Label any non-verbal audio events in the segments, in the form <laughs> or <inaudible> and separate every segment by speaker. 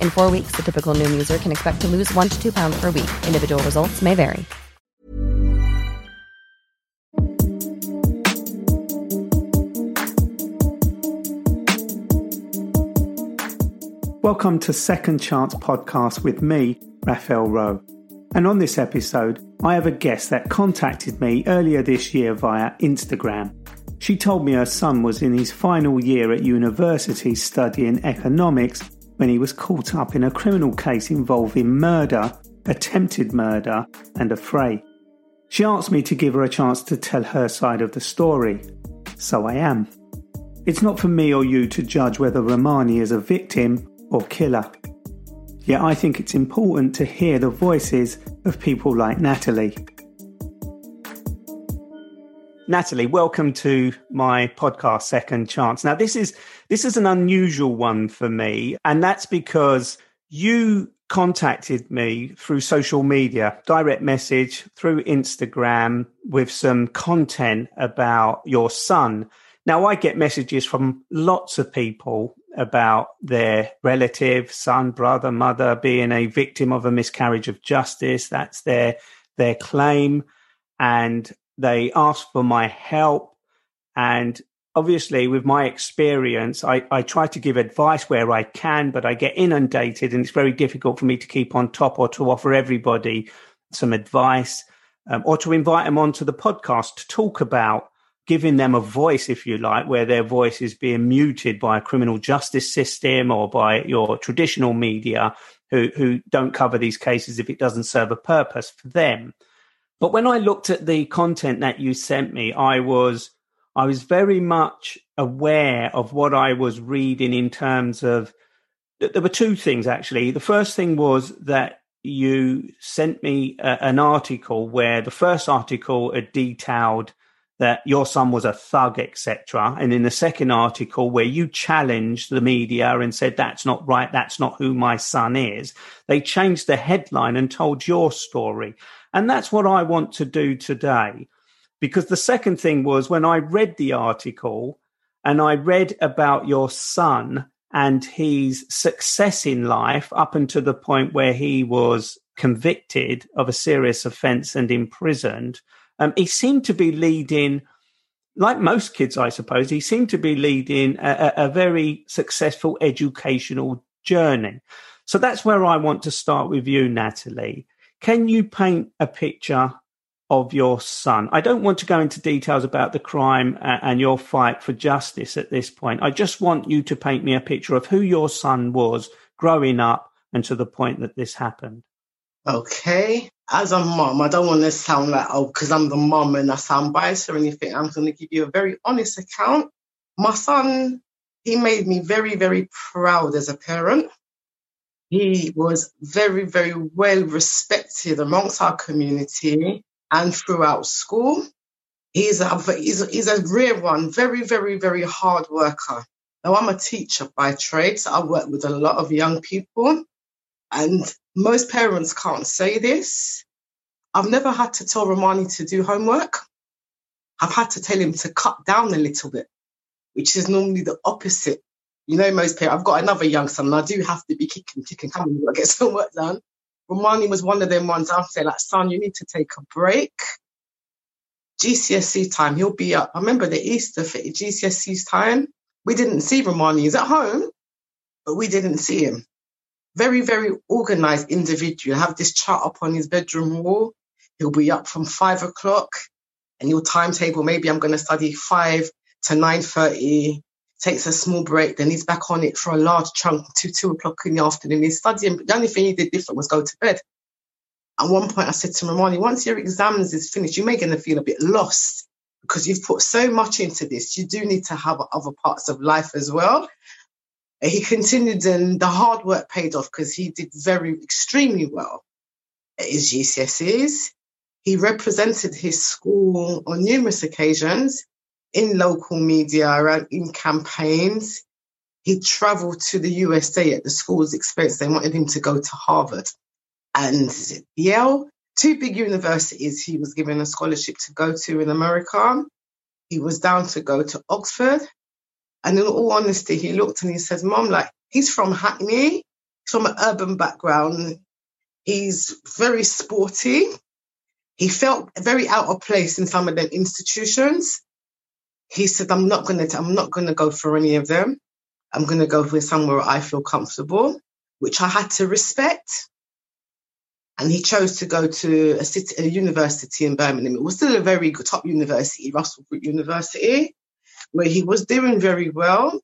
Speaker 1: In four weeks, the typical Noom user can expect to lose one to two pounds per week. Individual results may vary.
Speaker 2: Welcome to Second Chance Podcast with me, Raphael Rowe. And on this episode, I have a guest that contacted me earlier this year via Instagram. She told me her son was in his final year at university studying economics when he was caught up in a criminal case involving murder, attempted murder, and affray. She asked me to give her a chance to tell her side of the story. So I am. It's not for me or you to judge whether Romani is a victim or killer. Yet I think it's important to hear the voices of people like Natalie. Natalie, welcome to my podcast Second Chance. Now this is this is an unusual one for me and that's because you contacted me through social media, direct message through Instagram with some content about your son. Now I get messages from lots of people about their relative, son, brother, mother being a victim of a miscarriage of justice. That's their their claim, and they ask for my help. And obviously, with my experience, I, I try to give advice where I can, but I get inundated, and it's very difficult for me to keep on top or to offer everybody some advice um, or to invite them onto the podcast to talk about giving them a voice, if you like, where their voice is being muted by a criminal justice system or by your traditional media who, who don't cover these cases if it doesn't serve a purpose for them. But when I looked at the content that you sent me, I was I was very much aware of what I was reading in terms of there were two things actually. The first thing was that you sent me a, an article where the first article had detailed that your son was a thug, etc. And in the second article, where you challenged the media and said, that's not right, that's not who my son is, they changed the headline and told your story. And that's what I want to do today. Because the second thing was when I read the article and I read about your son and his success in life up until the point where he was convicted of a serious offense and imprisoned um, he seemed to be leading, like most kids, I suppose, he seemed to be leading a, a, a very successful educational journey. So that's where I want to start with you, Natalie. Can you paint a picture of your son? I don't want to go into details about the crime and your fight for justice at this point. I just want you to paint me a picture of who your son was growing up and to the point that this happened.
Speaker 3: Okay. As a mom, I don't want to sound like, oh, because I'm the mom and I sound biased or anything. I'm going to give you a very honest account. My son, he made me very, very proud as a parent. He was very, very well respected amongst our community and throughout school. He's a, he's a, he's a rare one, very, very, very hard worker. Now, I'm a teacher by trade, so I work with a lot of young people. And most parents can't say this, I've never had to tell Romani to do homework. I've had to tell him to cut down a little bit, which is normally the opposite. You know, most parents, I've got another young son and I do have to be kicking, kicking, coming to get some work done. Romani was one of them ones I'd say, like, son, you need to take a break. GCSE time, he'll be up. I remember the Easter for GCSE's time. We didn't see Romani. He's at home, but we didn't see him. Very, very organized individual. Have this chart up on his bedroom wall. He'll be up from five o'clock and your timetable, maybe I'm going to study five to 9.30, takes a small break, then he's back on it for a large chunk to two o'clock in the afternoon. He's studying. but The only thing he did different was go to bed. At one point, I said to Romani, once your exams is finished, you may going to feel a bit lost because you've put so much into this. You do need to have other parts of life as well. He continued and the hard work paid off because he did very extremely well at his GCSEs. He represented his school on numerous occasions in local media and in campaigns. He traveled to the USA at the school's expense. They wanted him to go to Harvard and Yale, two big universities he was given a scholarship to go to in America. He was down to go to Oxford. And in all honesty, he looked and he said, Mom, like, he's from Hackney, he's from an urban background. He's very sporty. He felt very out of place in some of the institutions. He said, I'm not gonna, I'm not gonna go for any of them. I'm gonna go for somewhere I feel comfortable, which I had to respect and he chose to go to a, city, a university in Birmingham. It was still a very good top university, Russell Group University, where he was doing very well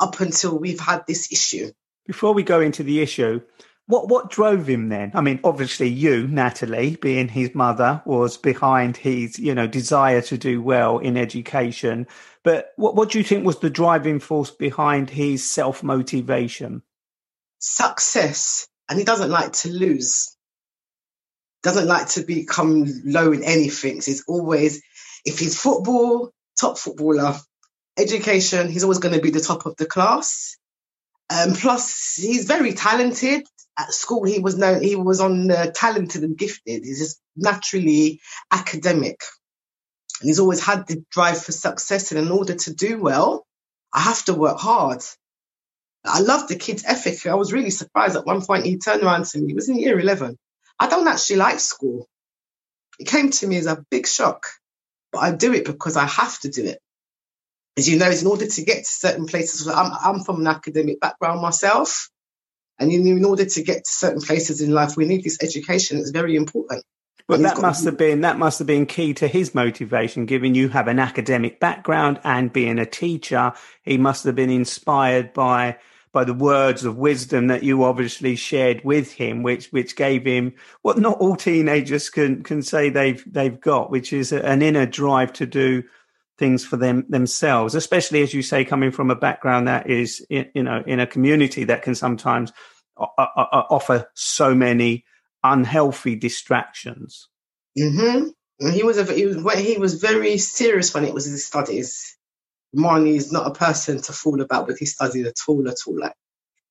Speaker 3: up until we've had this issue.
Speaker 2: Before we go into the issue, what what drove him then? I mean, obviously you, Natalie, being his mother, was behind his, you know, desire to do well in education. But what what do you think was the driving force behind his self motivation?
Speaker 3: Success, and he doesn't like to lose doesn't like to become low in anything. He's always, if he's football, top footballer, education, he's always going to be the top of the class. Um, plus, he's very talented. At school, he was known, he was on the talented and gifted. He's just naturally academic. And he's always had the drive for success. And in order to do well, I have to work hard. I love the kid's ethic. I was really surprised at one point he turned around to me. He was in year 11. I don't actually like school. It came to me as a big shock, but I do it because I have to do it. As you know, in order to get to certain places, I'm, I'm from an academic background myself. And in, in order to get to certain places in life, we need this education. It's very important.
Speaker 2: Well, that must have been that must have been key to his motivation, given you have an academic background and being a teacher. He must have been inspired by by the words of wisdom that you obviously shared with him, which which gave him what not all teenagers can can say they've they've got, which is an inner drive to do things for them themselves, especially as you say, coming from a background that is you know in a community that can sometimes offer so many unhealthy distractions.
Speaker 3: Mm-hmm. He was a, he was he was very serious when it was his studies. Marnie is not a person to fool about with his studies at all, at all. Like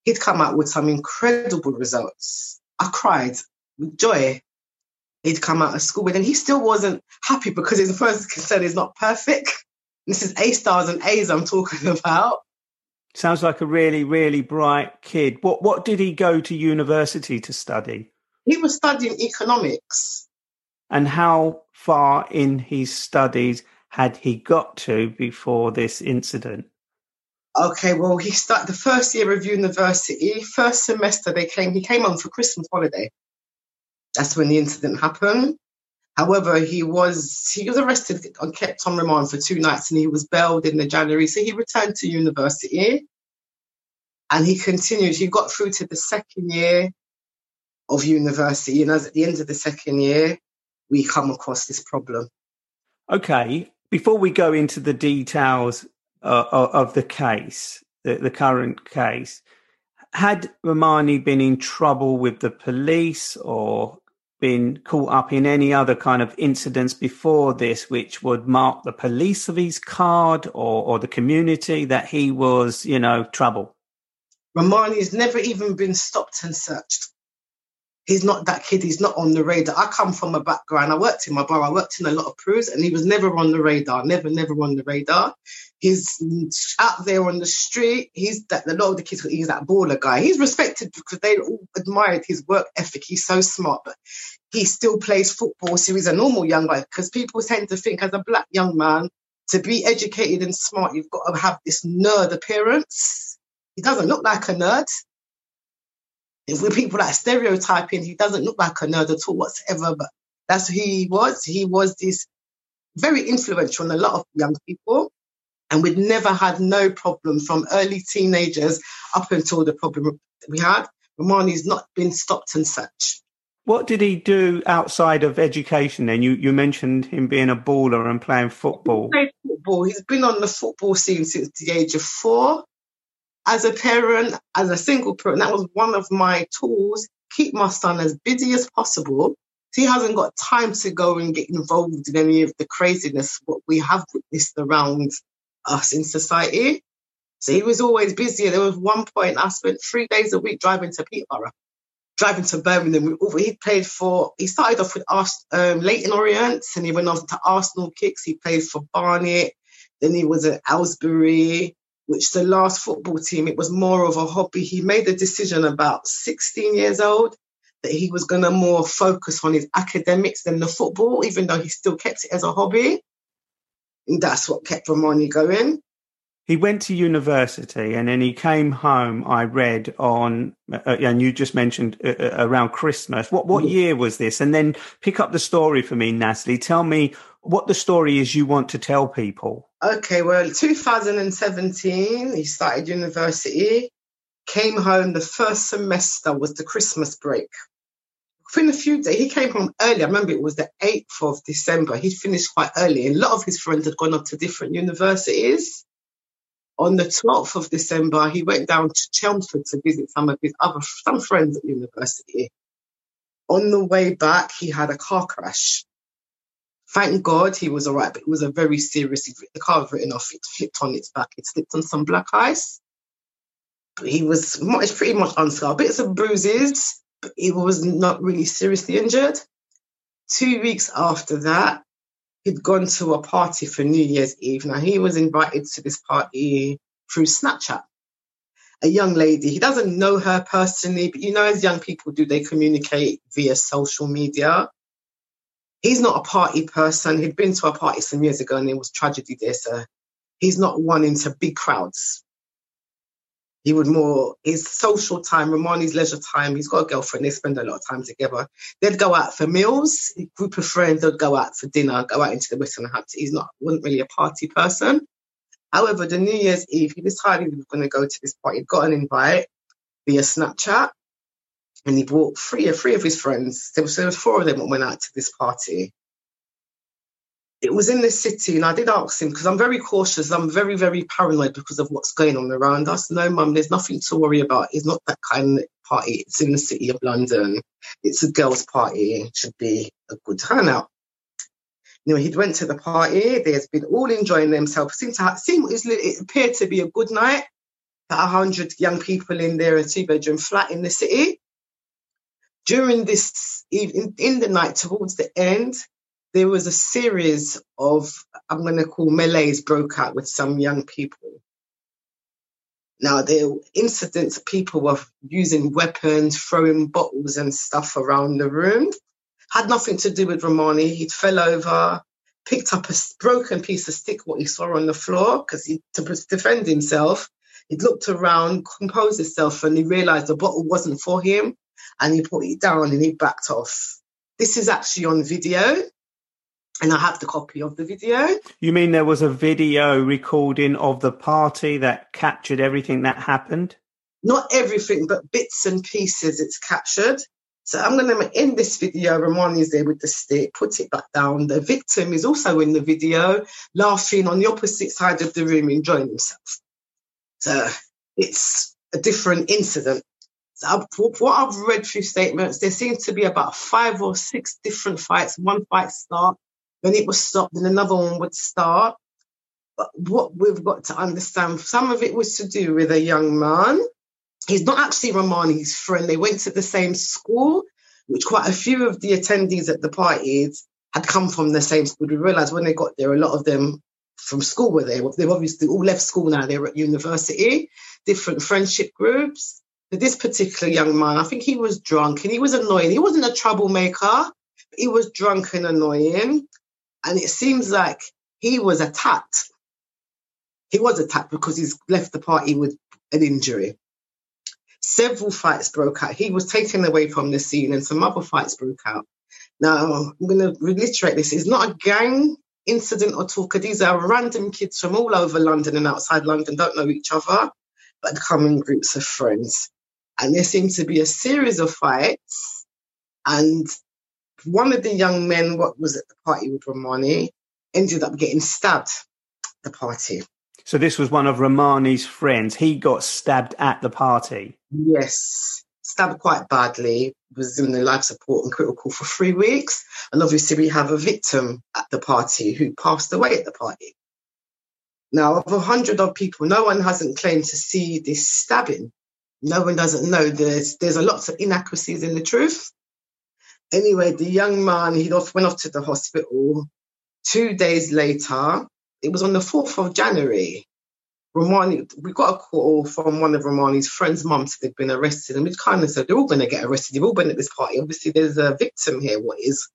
Speaker 3: he'd come out with some incredible results. I cried with joy. He'd come out of school with, and he still wasn't happy because his first concern is not perfect. <laughs> This is A stars and A's I'm talking <laughs> about.
Speaker 2: Sounds like a really, really bright kid. What what did he go to university to study?
Speaker 3: He was studying economics.
Speaker 2: And how far in his studies had he got to before this incident?
Speaker 3: Okay, well, he started the first year of university, first semester. They came. He came on for Christmas holiday. That's when the incident happened. However, he was he was arrested and kept on remand for two nights, and he was bailed in the January. So he returned to university, and he continued. He got through to the second year of university, and as at the end of the second year, we come across this problem.
Speaker 2: Okay, before we go into the details uh, of the case, the, the current case, had Romani been in trouble with the police or been caught up in any other kind of incidents before this, which would mark the police of his card or, or the community that he was, you know, trouble?
Speaker 3: Romani's never even been stopped and searched. He's not that kid. He's not on the radar. I come from a background. I worked in my bar. I worked in a lot of crews, and he was never on the radar. Never, never on the radar. He's out there on the street. He's that a lot of the kids. He's that baller guy. He's respected because they all admired his work ethic. He's so smart, but he still plays football. So he's a normal young guy because people tend to think as a black young man to be educated and smart, you've got to have this nerd appearance. He doesn't look like a nerd if we people that stereotyping, he doesn't look like a nerd at all whatsoever, but that's who he was. He was this very influential on a lot of young people. And we'd never had no problem from early teenagers up until the problem we had. Romani's not been stopped and such.
Speaker 2: What did he do outside of education then? You you mentioned him being a baller and playing football.
Speaker 3: He football. He's been on the football scene since the age of four as a parent, as a single parent, that was one of my tools. Keep my son as busy as possible. He hasn't got time to go and get involved in any of the craziness what we have witnessed around us in society. So he was always busy. There was one point I spent three days a week driving to Peterborough, driving to Birmingham. He played for, he started off with um, Leyton Orient and he went on to Arsenal kicks. He played for Barnet. Then he was at Aylesbury which the last football team, it was more of a hobby. He made a decision about 16 years old that he was going to more focus on his academics than the football, even though he still kept it as a hobby. And that's what kept Romani going.
Speaker 2: He went to university and then he came home. I read on, uh, and you just mentioned uh, uh around Christmas. What what mm. year was this? And then pick up the story for me, Natalie. Tell me what the story is you want to tell people.
Speaker 3: Okay, well, 2017, he started university, came home. The first semester was the Christmas break. Within a few days, he came home early. I remember it was the 8th of December. He'd finished quite early. A lot of his friends had gone up to different universities. On the 12th of December, he went down to Chelmsford to visit some of his other some friends at university. On the way back, he had a car crash Thank God he was all right, but it was a very serious. The car was written off. It flipped on its back. It slipped on some black ice. But he was much, pretty much unscarred. Bits of bruises, but he was not really seriously injured. Two weeks after that, he'd gone to a party for New Year's Eve. Now he was invited to this party through Snapchat. A young lady, he doesn't know her personally, but you know, as young people do, they communicate via social media he's not a party person. He'd been to a party some years ago and there was tragedy there. So he's not one into big crowds. He would more his social time, Romani's leisure time. He's got a girlfriend. They spend a lot of time together. They'd go out for meals. Group of friends. They'd go out for dinner. Go out into the Western Hampton. He's not wasn't really a party person. However, the New Year's Eve, he decided he was going to go to this party. Got an invite via Snapchat and he brought three, three of his friends. There was, there was four of them that went out to this party. It was in the city, and I did ask him because I'm very cautious. I'm very, very paranoid because of what's going on around us. No, mum, there's nothing to worry about. It's not that kind of party. It's in the city of London. It's a girls' party. It should be a good turnout. You know, he went to the party. They've been all enjoying themselves. Seemed to have, it appeared to be a good night. About hundred young people in there, a two-bedroom flat in the city during this in, in the night towards the end there was a series of i'm going to call melees broke out with some young people. Now there were incidents people were using weapons throwing bottles and stuff around the room. Had nothing to do with romani. He'd fell over picked up a broken piece of stick what he saw on the floor because he to defend himself he looked around composed himself and he realized the bottle wasn't for him and he put it down and he backed off. This is actually on video, and I have the copy of the video.
Speaker 2: You mean there was a video recording of the party that captured everything that happened?
Speaker 3: Not everything, but bits and pieces it's captured. So I'm going to end this video. Romani is there with the stick, put it back down. The victim is also in the video, laughing on the opposite side of the room, enjoying himself. So it's a different incident. What I've read through statements, there seems to be about five or six different fights. One fight start, then it was stopped, then another one would start. But what we've got to understand, some of it was to do with a young man. He's not actually Romani's friend. They went to the same school, which quite a few of the attendees at the parties had come from the same school. We realised when they got there, a lot of them from school were there. They've obviously all left school now. They're at university, different friendship groups. This particular young man, I think he was drunk and he was annoying. He wasn't a troublemaker. He was drunk and annoying. And it seems like he was attacked. He was attacked because he's left the party with an injury. Several fights broke out. He was taken away from the scene and some other fights broke out. Now, I'm going to reiterate this. It's not a gang incident or talk. These are random kids from all over London and outside London, don't know each other, but come in groups of friends. And there seemed to be a series of fights. And one of the young men, what was at the party with Romani, ended up getting stabbed at the party.
Speaker 2: So this was one of Romani's friends. He got stabbed at the party.
Speaker 3: Yes, stabbed quite badly. Was in the life support and critical for three weeks. And obviously, we have a victim at the party who passed away at the party. Now, of a hundred odd people, no one hasn't claimed to see this stabbing. No one doesn't know. There's there's a lots of inaccuracies in the truth. Anyway, the young man he off, went off to the hospital. Two days later, it was on the 4th of January. Romani, we got a call from one of Romani's friends' mum mums they'd been arrested, and we kind of said they're all going to get arrested. They've all been at this party. Obviously, there's a victim here. What is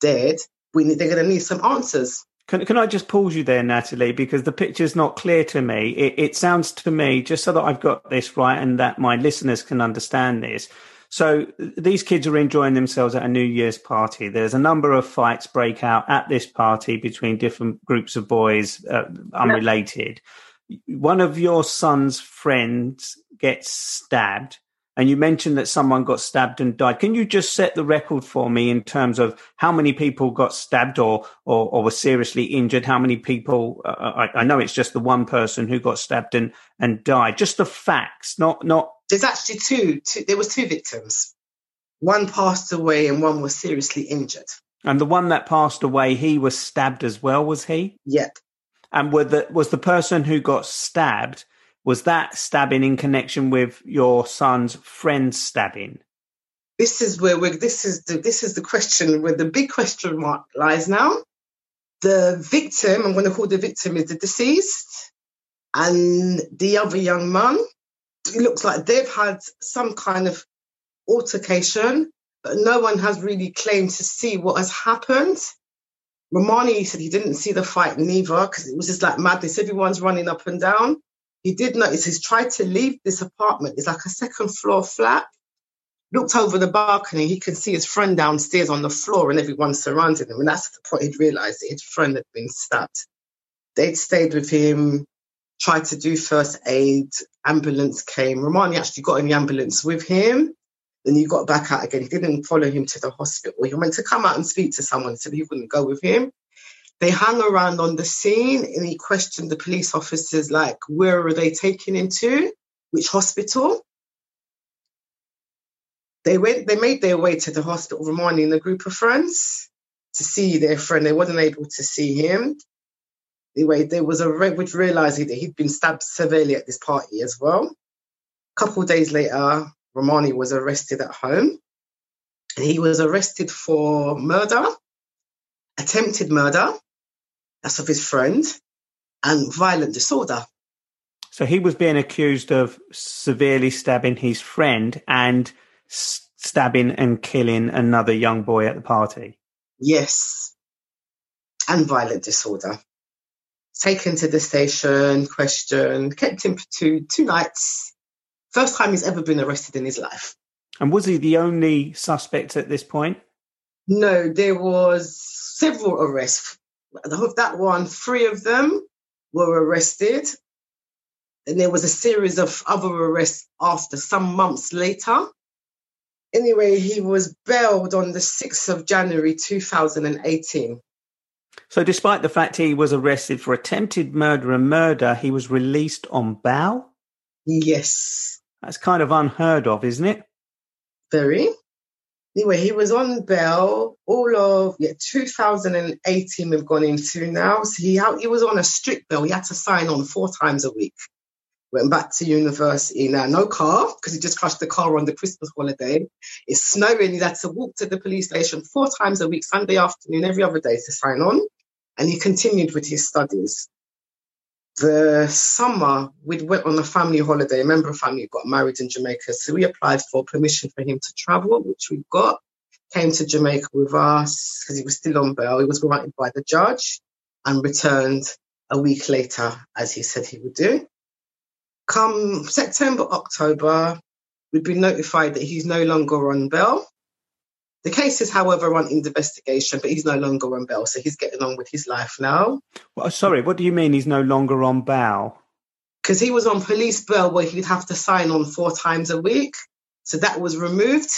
Speaker 3: dead? We need, they're going to need some answers.
Speaker 2: Can, can I just pause you there, Natalie, because the picture's not clear to me. It, it sounds to me, just so that I've got this right and that my listeners can understand this, so these kids are enjoying themselves at a New Year's party. There's a number of fights break out at this party between different groups of boys, uh, unrelated. One of your son's friends gets stabbed, and you mentioned that someone got stabbed and died. Can you just set the record for me in terms of how many people got stabbed or or, or were seriously injured? How many people? Uh, I, I know it's just the one person who got stabbed and and died. Just the facts, not not
Speaker 3: there's actually two, two. There was two victims. One passed away and one was seriously injured.
Speaker 2: And the one that passed away, he was stabbed as well, was he?
Speaker 3: Yep.
Speaker 2: And were the, was the person who got stabbed, was that stabbing in connection with your son's friend's stabbing?
Speaker 3: This is where we're, this is the, this is the question where the big question mark lies now. The victim, I'm going to call the victim is the deceased and the other young man it looks like they've had some kind of altercation, but no one has really claimed to see what has happened. Romani said he didn't see the fight neither because it was just like madness. Everyone's running up and down. He did notice he's tried to leave this apartment. It's like a second floor flat. Looked over the balcony, he can see his friend downstairs on the floor and everyone surrounding him. And that's the point he'd realized that his friend had been stabbed. They'd stayed with him tried to do first aid. Ambulance came. Romani actually got in the ambulance with him. Then he got back out again. He didn't follow him to the hospital. He went to come out and speak to someone, so he wouldn't go with him. They hung around on the scene and he questioned the police officers like, where were they taking him to? Which hospital? They went, they made their way to the hospital, Romani and a group of friends to see their friend. They wasn't able to see him. Anyway, there was a red, which realised that he'd been stabbed severely at this party as well. A couple of days later, Romani was arrested at home. And he was arrested for murder, attempted murder, that's of his friend, and violent disorder.
Speaker 2: So he was being accused of severely stabbing his friend and stabbing and killing another young boy at the party.
Speaker 3: Yes. And violent disorder taken to the station, questioned, kept him for two two nights. First time he's ever been arrested in his life.
Speaker 2: And was he the only suspect at this point?
Speaker 3: No, there was several arrests. Of that one, three of them were arrested. And there was a series of other arrests after, some months later. Anyway, he was bailed on the 6th of January 2018.
Speaker 2: So, despite the fact he was arrested for attempted murder and murder, he was released on bail?
Speaker 3: Yes.
Speaker 2: That's kind of unheard of, isn't it?
Speaker 3: Very. Anyway, he was on bail all of yeah, 2018 we've gone into now. So he, he was on a strict bail. He had to sign on four times a week. went back to university. Now, no car because he just crashed the car on the Christmas holiday. It's snowing. He had to walk to the police station four times a week, Sunday afternoon, every other day to sign on. And he continued with his studies. The summer, we went on a family holiday. A member of family got married in Jamaica. So we applied for permission for him to travel, which we got. Came to Jamaica with us because he was still on bail. He was granted by the judge and returned a week later, as he said he would do. Come September, October, we've been notified that he's no longer on bail. The case is, however, on investigation, but he's no longer on bail, so he's getting on with his life now.
Speaker 2: Well, uh, sorry, what do you mean he's no longer on bail?
Speaker 3: Because he was on police bail where he'd have to sign on four times a week. So that was removed.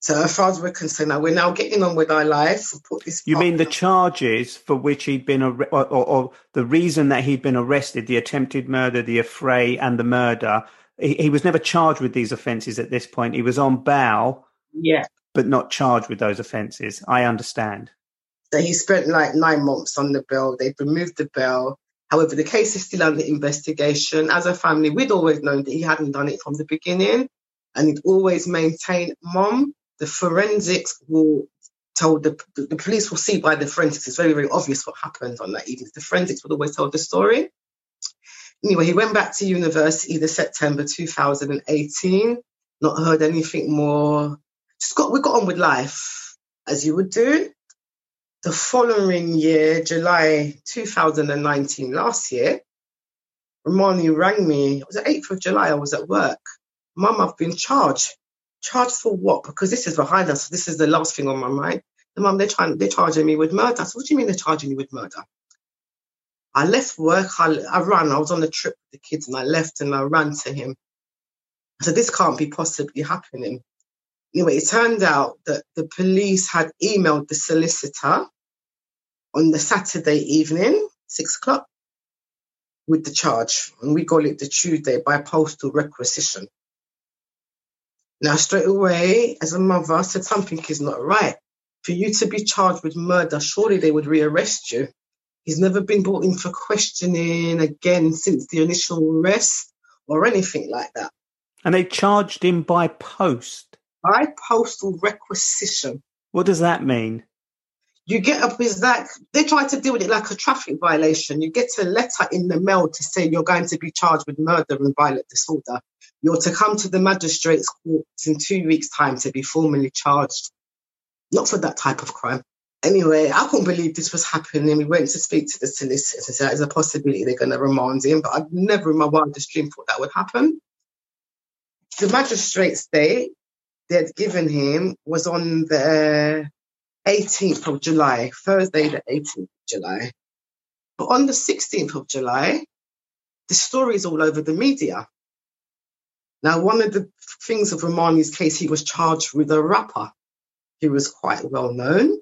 Speaker 3: So as far as we're concerned, now we're now getting on with our life. Put this
Speaker 2: you mean the charges for which he'd been, ar- or, or, or, the reason that he'd been arrested, the attempted murder, the affray, and the murder? He, he was never charged with these offences at this point. He was on bail,
Speaker 3: yeah,
Speaker 2: but not charged with those offences. I understand.
Speaker 3: So he spent like nine months on the bill. They've removed the bill. However, the case is still under investigation. As a family, we'd always known that he hadn't done it from the beginning, and he'd always maintained, "Mom." the forensics will tell the, the police will see by the forensics. It's very, very obvious what happened on that evening. The forensics would always tell the story. Anyway, he went back to university the September 2018. Not heard anything more. Just got we got on with life as you would do. The following year, July 2019, last year, Romani rang me. It was the 8th of July. I was at work. Mum, I've been charged Charged for what? Because this is behind us. This is the last thing on my mind. The mum, they're trying, they're charging me with murder. So what do you mean they're charging you with murder? I left work. I, I ran. I was on a trip with the kids, and I left and I ran to him. I said, "This can't be possibly happening." Anyway, it turned out that the police had emailed the solicitor on the Saturday evening, six o'clock, with the charge, and we got it the Tuesday by postal requisition. Now, straight away, as a mother, I said something is not right. For you to be charged with murder, surely they would rearrest you. He's never been brought in for questioning again since the initial arrest or anything like that.
Speaker 2: And they charged him by post?
Speaker 3: By postal requisition.
Speaker 2: What does that mean?
Speaker 3: You get up with that, they try to deal with it like a traffic violation. You get a letter in the mail to say you're going to be charged with murder and violent disorder. You're to come to the magistrate's court in two weeks' time to be formally charged. Not for that type of crime. Anyway, I couldn't believe this was happening. We went to speak to the solicitors and said there's a possibility they're going to remand him, but I'd never in my wildest dream thought that would happen. The magistrate's date they had given him was on the 18th of July, Thursday, the 18th of July. But on the 16th of July, the story is all over the media. Now, one of the things of Romani's case, he was charged with a rapper. He was quite well known.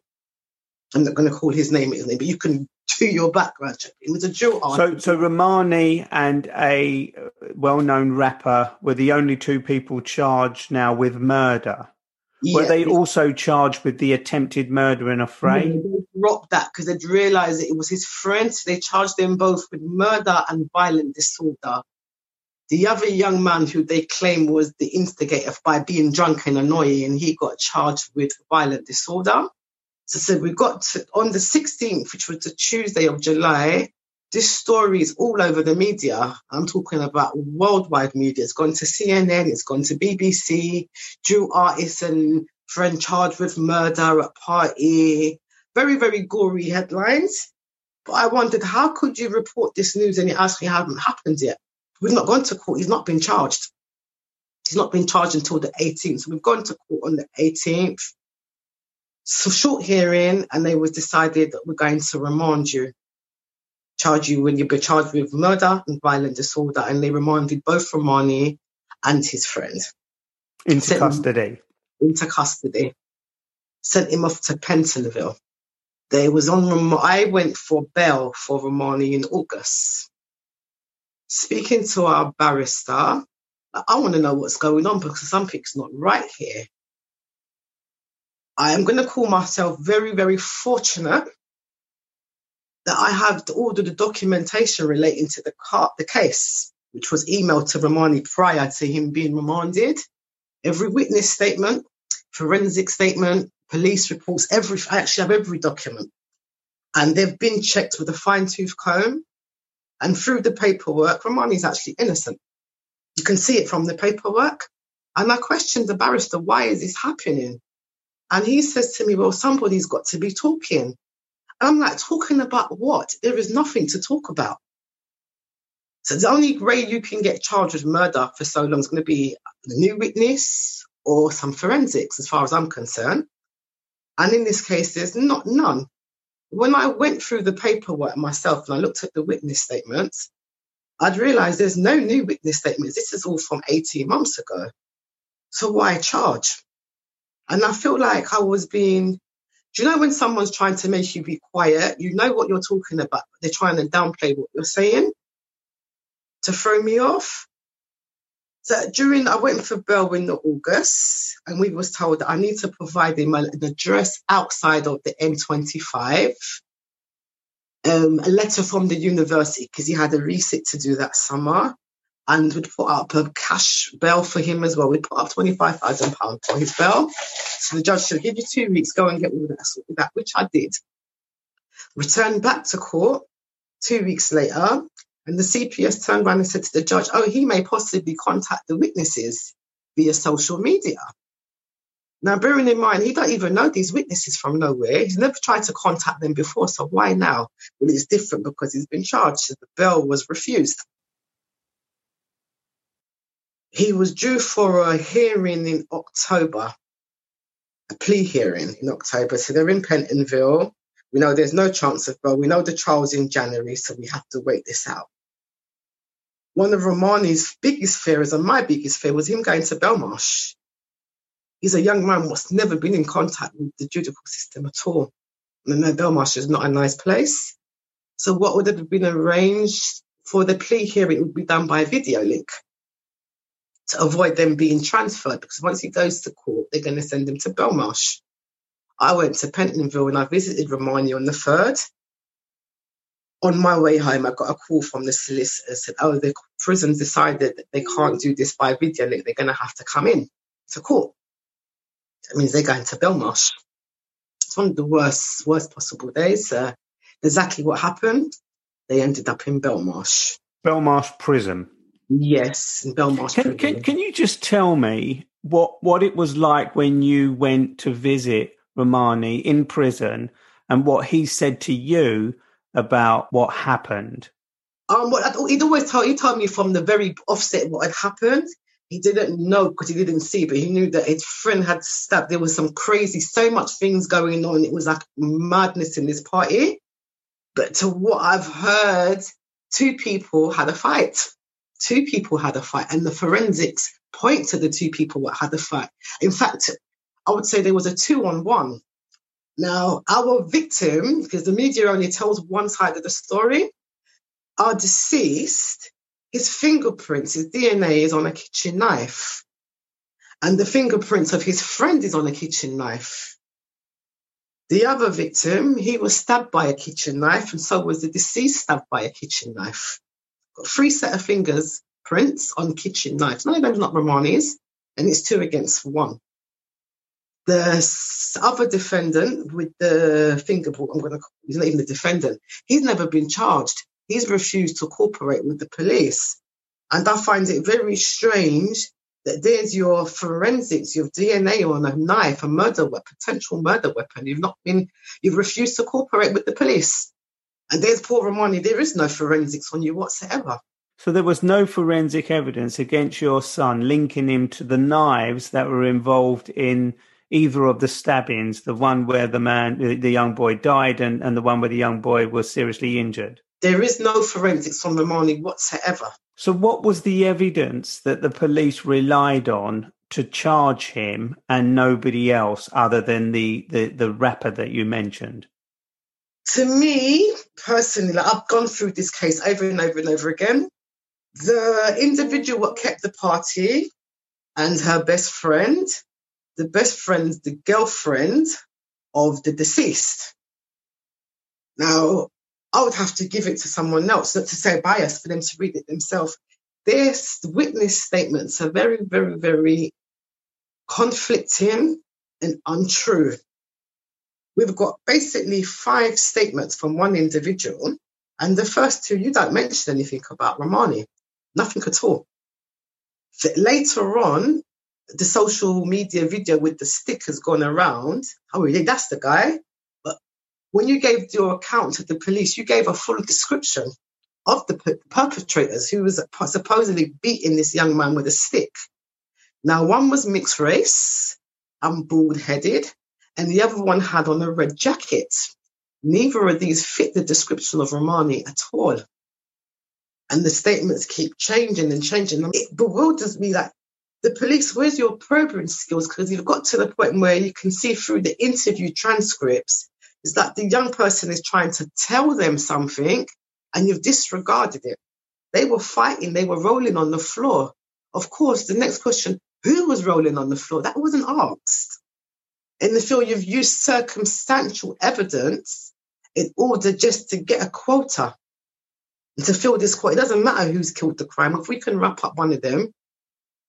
Speaker 3: I'm not going to call his name, his name, but you can do your background check. He was a
Speaker 2: artist. So, so Romani and a well-known rapper were the only two people charged now with murder. Yeah, were they also charged with the attempted murder in and affray?
Speaker 3: They dropped that because they'd realised it was his friend. They charged them both with murder and violent disorder. The other young man who they claim was the instigator by being drunk and annoying, he got charged with violent disorder. So, so we got to, on the 16th, which was the Tuesday of July, this story is all over the media. I'm talking about worldwide media. It's gone to CNN, it's gone to BBC, Drill artists and friend charged with murder at party. Very, very gory headlines. But I wondered, how could you report this news and it actually hadn't happened yet? We've not gone to court. He's not been charged. He's not been charged until the 18th. So we've gone to court on the 18th. So short hearing, and they was decided that we're going to remand you, charge you when you'll be charged with murder and violent disorder, and they remanded both Romani and his friend
Speaker 2: into Sent custody.
Speaker 3: Into custody. Sent him off to Pentonville. They was on. I went for bail for Romani in August speaking to our barrister, I want to know what's going on because something's not right here. I am going to call myself very, very fortunate that I have of the documentation relating to the car, the case. which was emailed to Romani prior to him being remanded. Every witness statement, forensic statement, police reports, every I actually have every document. And they've been checked with a fine tooth comb. And through the paperwork, Romani's actually innocent. You can see it from the paperwork. And I questioned the barrister, why is this happening? And he says to me, well, somebody's got to be talking. And I'm like, talking about what? There is nothing to talk about. So the only way you can get charged with murder for so long is going to be a new witness or some forensics, as far as I'm concerned. And in this case, there's not none. When I went through the paperwork myself and I looked at the witness statements, I'd realized there's no new witness statements. This is all from 18 months ago. So why charge? And I feel like I was being, do you know when someone's trying to make you be quiet? You know what you're talking about, they're trying to downplay what you're saying to throw me off. So during, I went for bail in August, and we was told that I need to provide him an address outside of the M25, um, a letter from the university because he had a receipt to do that summer, and we'd put up a cash bail for him as well. We put up twenty five thousand pounds for his bail. So the judge said, "Give you two weeks, go and get all that, that," which I did. Returned back to court two weeks later, and the CPS turned around and said to the judge, oh, he may possibly contact the witnesses via social media. Now, bearing in mind, he don't even know these witnesses from nowhere. He's never tried to contact them before. So why now? Well, it's different because he's been charged. The bail was refused. He was due for a hearing in October, a plea hearing in October. So they're in Pentonville. We know there's no chance of bail. We know the trial's in January, so we have to wait this out one of Romani's biggest fears and my biggest fear was him going to Belmarsh. He's a young man who's never been in contact with the judicial system at all. And know Belmarsh is not a nice place. So what would have been arranged for the plea hearing would be done by video link to avoid them being transferred because once he goes to court, they're going to send him to Belmarsh. I went to Pentonville and I visited Romani on the 3rd on my way home, I got a call from the solicitor said, "Oh, the prison decided that they can't do this by video link. They're going to have to come in to court. That means they're going to Belmarsh. It's one of the worst, worst possible days. Uh, exactly what happened. They ended up in Belmarsh.
Speaker 2: Belmarsh prison.
Speaker 3: Yes, in Belmarsh
Speaker 2: can. Can, can you just tell me what what it was like when you went to visit Romani in prison, and what he said to you? about what happened?
Speaker 3: Um, well, he'd always tell. He told me from the very offset what had happened. He didn't know because he didn't see, but he knew that his friend had stabbed. There was some crazy, so much things going on. It was like madness in this party. But to what I've heard, two people had a fight. Two people had a fight, and the forensics point to the two people that had a fight. In fact, I would say there was a two on one. Now, our victim, because the media only tells one side of the story, our deceased, his fingerprints, his DNA is on a kitchen knife. And the fingerprints of his friend is on a kitchen knife. The other victim, he was stabbed by a kitchen knife, and so was the deceased stabbed by a kitchen knife. Three set of fingers prints on kitchen knives. None of them's not Romani's, and it's two against one. The other defendant with the fingerprint, I'm going to, he's not even the defendant, he's never been charged. He's refused to cooperate with the police. And I find it very strange that there's your forensics, your DNA on a knife, a murder weapon, potential murder weapon. You've not been, you've refused to cooperate with the police. And there's Paul Romani, there is no forensics on you whatsoever.
Speaker 2: So there was no forensic evidence against your son linking him to the knives that were involved in either of the stabbings, the one where the man, the young boy died and, and the one where the young boy was seriously injured?
Speaker 3: There is no forensics on Romani whatsoever.
Speaker 2: So what was the evidence that the police relied on to charge him and nobody else other than the, the, the rapper that you mentioned?
Speaker 3: To me, personally, like I've gone through this case over and over and over again. The individual what kept the party and her best friend the best friend, the girlfriend of the deceased. Now, I would have to give it to someone else, not to say bias, for them to read it themselves. their witness statements are very, very, very conflicting and untrue. We've got basically five statements from one individual, and the first two, you don't mention anything about Romani, nothing at all. Later on, the social media video with the stick has gone around. Oh, really? That's the guy. But when you gave your account to the police, you gave a full description of the perpetrators who was supposedly beating this young man with a stick. Now, one was mixed race and bald headed, and the other one had on a red jacket. Neither of these fit the description of Romani at all. And the statements keep changing and changing. It bewilders me like the police, where's your probing skills? Because you've got to the point where you can see through the interview transcripts is that the young person is trying to tell them something and you've disregarded it. They were fighting, they were rolling on the floor. Of course, the next question who was rolling on the floor? That wasn't asked. In the field, you've used circumstantial evidence in order just to get a quota. to fill this quota, it doesn't matter who's killed the crime. If we can wrap up one of them,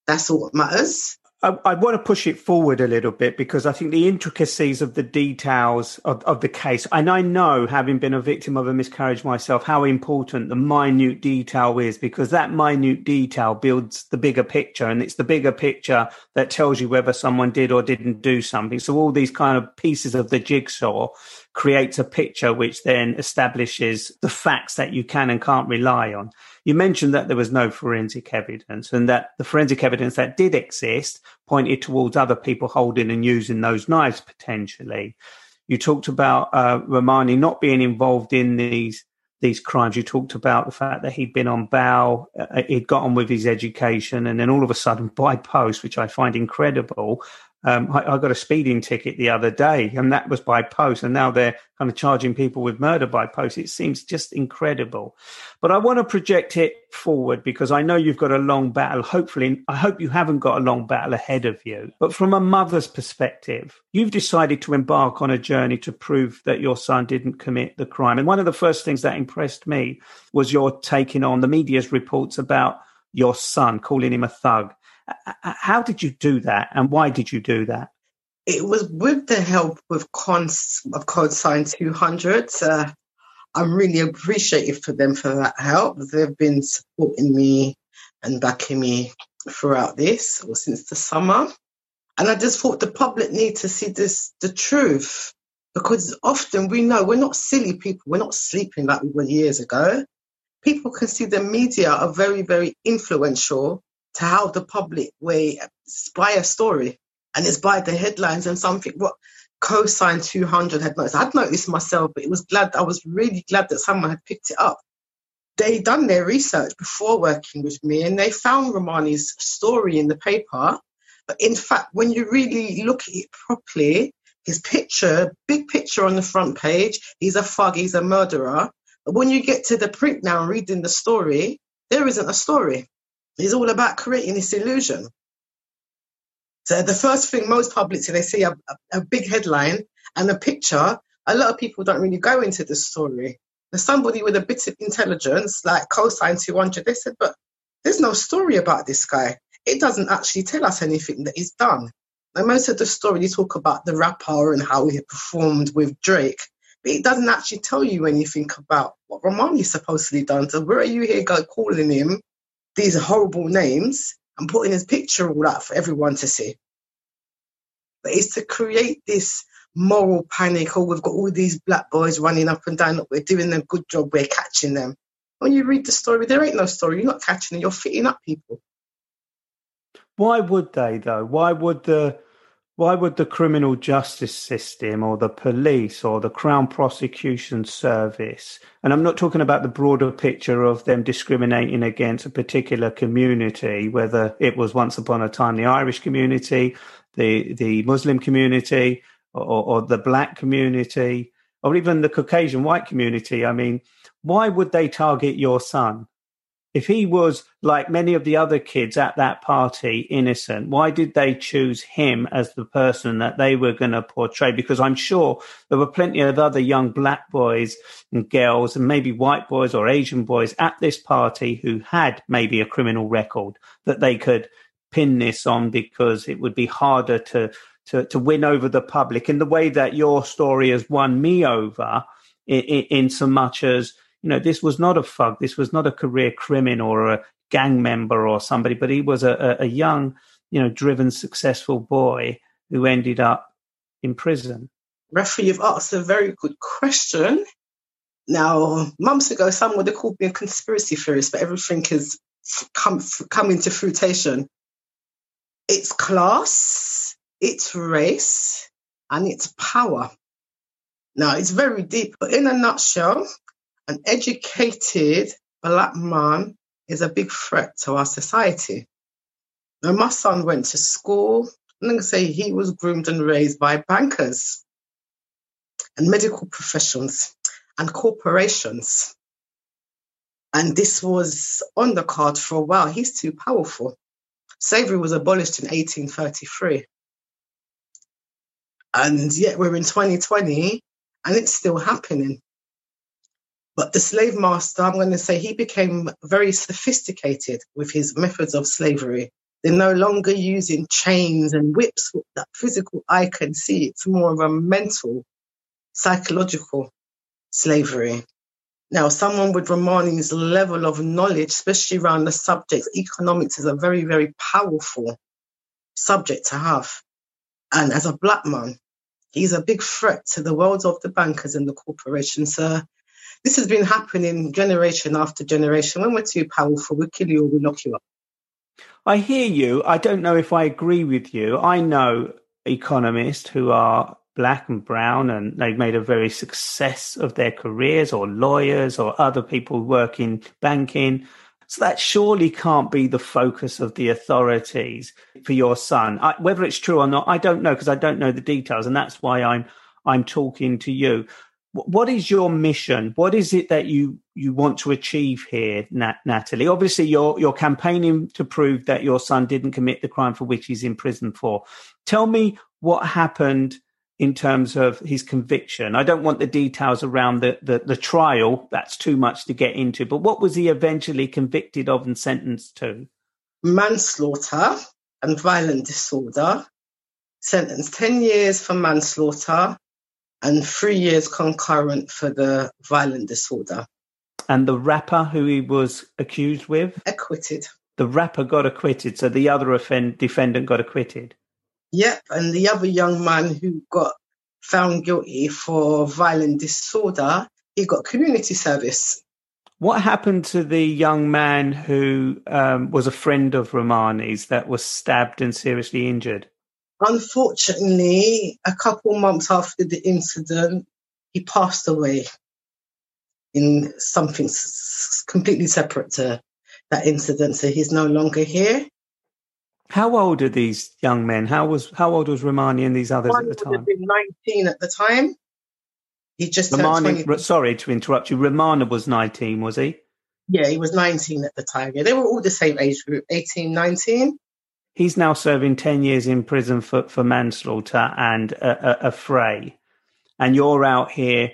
Speaker 3: that's all that matters.
Speaker 2: I, I, want to push it forward a little bit because I think the intricacies of the details of, of the case, and I know, having been a victim of a miscarriage myself, how important the minute detail is because that minute detail builds the bigger picture, and it's the bigger picture that tells you whether someone did or didn't do something. So all these kind of pieces of the jigsaw creates a picture which then establishes the facts that you can and can't rely on. You mentioned that there was no forensic evidence and that the forensic evidence that did exist pointed towards other people holding and using those knives potentially. You talked about uh, Romani not being involved in these these crimes. You talked about the fact that he'd been on bail, uh, he'd got on with his education, and then all of a sudden, <laughs> by post, which I find incredible, um, I, I, got a speeding ticket the other day, and that was by post. And now they're kind of charging people with murder by post. It seems just incredible. But I want to project it forward because I know you've got a long battle. Hopefully, I hope you haven't got a long battle ahead of you. But from a mother's perspective, you've decided to embark on a journey to prove that your son didn't commit the crime. And one of the first things that impressed me was your taking on the media's reports about your son, calling him a thug. How did you do that, and why did you do that?
Speaker 3: It was with the help of cons of Cosign 200. Uh, I'm really appreciative for them for that help. They've been supporting me and backing me throughout this or since the summer. And I just thought the public need to see this the truth because often we know we're not silly people. We're not sleeping like we were years ago. People can see the media are very, very influential to how the public way buy a story and it's by the headlines and something what Cosign 200 had noticed. I'd noticed myself, but it was glad I was really glad that someone had picked it up. They done their research before working with me and they found Romani's story in the paper. But in fact, when you really look at it properly, his picture, big picture on the front page, he's a thug, he's a murderer. But when you get to the print now and reading the story, there isn't a story. It's all about creating this illusion. So the first thing most publics, they see a, a, big headline and a picture, a lot of people don't really go into the story. There's somebody with a bit of intelligence, like Cosign 200, they said, but there's no story about this guy. It doesn't actually tell us anything that he's done. Now, most of the story, you talk about the rapper and how he performed with Drake, but it doesn't actually tell you anything about what Romani's supposedly done. So where are you here go calling him these horrible names and putting his picture all out for everyone to see. But it's to create this moral panic. Oh, we've got all these black boys running up and down. We're doing a good job. We're catching them. When you read the story, there ain't no story. You're not catching them. You're fitting up people.
Speaker 2: Why would they, though? Why would the why would the criminal justice system or the police or the Crown Prosecution Service, and I'm not talking about the broader picture of them discriminating against a particular community, whether it was once upon a time the Irish community, the, the Muslim community, or, or the black community, or even the Caucasian white community. I mean, why would they target your son? If he was like many of the other kids at that party, innocent, why did they choose him as the person that they were going to portray? Because I'm sure there were plenty of other young black boys and girls and maybe white boys or Asian boys at this party who had maybe a criminal record that they could pin this on because it would be harder to, to, to win over the public in the way that your story has won me over in, in, in so much as you know, this was not a thug, this was not a career criminal or a gang member or somebody, but he was a, a young, you know, driven, successful boy who ended up in prison.
Speaker 3: Referee, you've asked a very good question. Now, months ago, someone would have called me a conspiracy theorist, but everything has come come into fruition. It's class, it's race, and it's power. Now, it's very deep, but in a nutshell, an educated black man is a big threat to our society. Now, my son went to school. I'm going to say he was groomed and raised by bankers and medical professions and corporations. And this was on the card for a while. He's too powerful. Slavery was abolished in 1833. And yet we're in 2020 and it's still happening. But the slave master, I'm going to say, he became very sophisticated with his methods of slavery. They're no longer using chains and whips that physical eye can see. It's more of a mental, psychological slavery. Now, someone with Ramani's level of knowledge, especially around the subjects, economics is a very, very powerful subject to have. And as a black man, he's a big threat to the world of the bankers and the corporations. So this has been happening generation after generation. When we're too powerful, we kill you or we lock you up.
Speaker 2: I hear you. I don't know if I agree with you. I know economists who are black and brown and they've made a very success of their careers or lawyers or other people work in banking. So that surely can't be the focus of the authorities for your son. I, whether it's true or not, I don't know because I don't know the details, and that's why I'm I'm talking to you what is your mission? What is it that you you want to achieve here, Nat- Natalie? Obviously, you're you're campaigning to prove that your son didn't commit the crime for which he's in prison for. Tell me what happened in terms of his conviction. I don't want the details around the, the, the trial. That's too much to get into. But what was he eventually convicted of and sentenced to?
Speaker 3: Manslaughter and violent disorder. Sentenced 10 years for manslaughter and three years concurrent for the violent disorder.
Speaker 2: And the rapper who he was accused with?
Speaker 3: Acquitted.
Speaker 2: The rapper got acquitted, so the other offend- defendant got acquitted.
Speaker 3: Yep, and the other young man who got found guilty for violent disorder, he got community service.
Speaker 2: What happened to the young man who um, was a friend of Romani's that was stabbed and seriously injured?
Speaker 3: Unfortunately, a couple months after the incident, he passed away in something completely separate to that incident. So he's no longer here.
Speaker 2: How old are these young men? How was how old was Ramani and these others at the time?
Speaker 3: been nineteen at the time. He just
Speaker 2: Ramani. Sorry to interrupt you. Romana was nineteen, was he?
Speaker 3: Yeah, he was nineteen at the time. Yeah, they were all the same age group, 18, 19
Speaker 2: he's now serving 10 years in prison for, for manslaughter and a, a, affray. And you're out here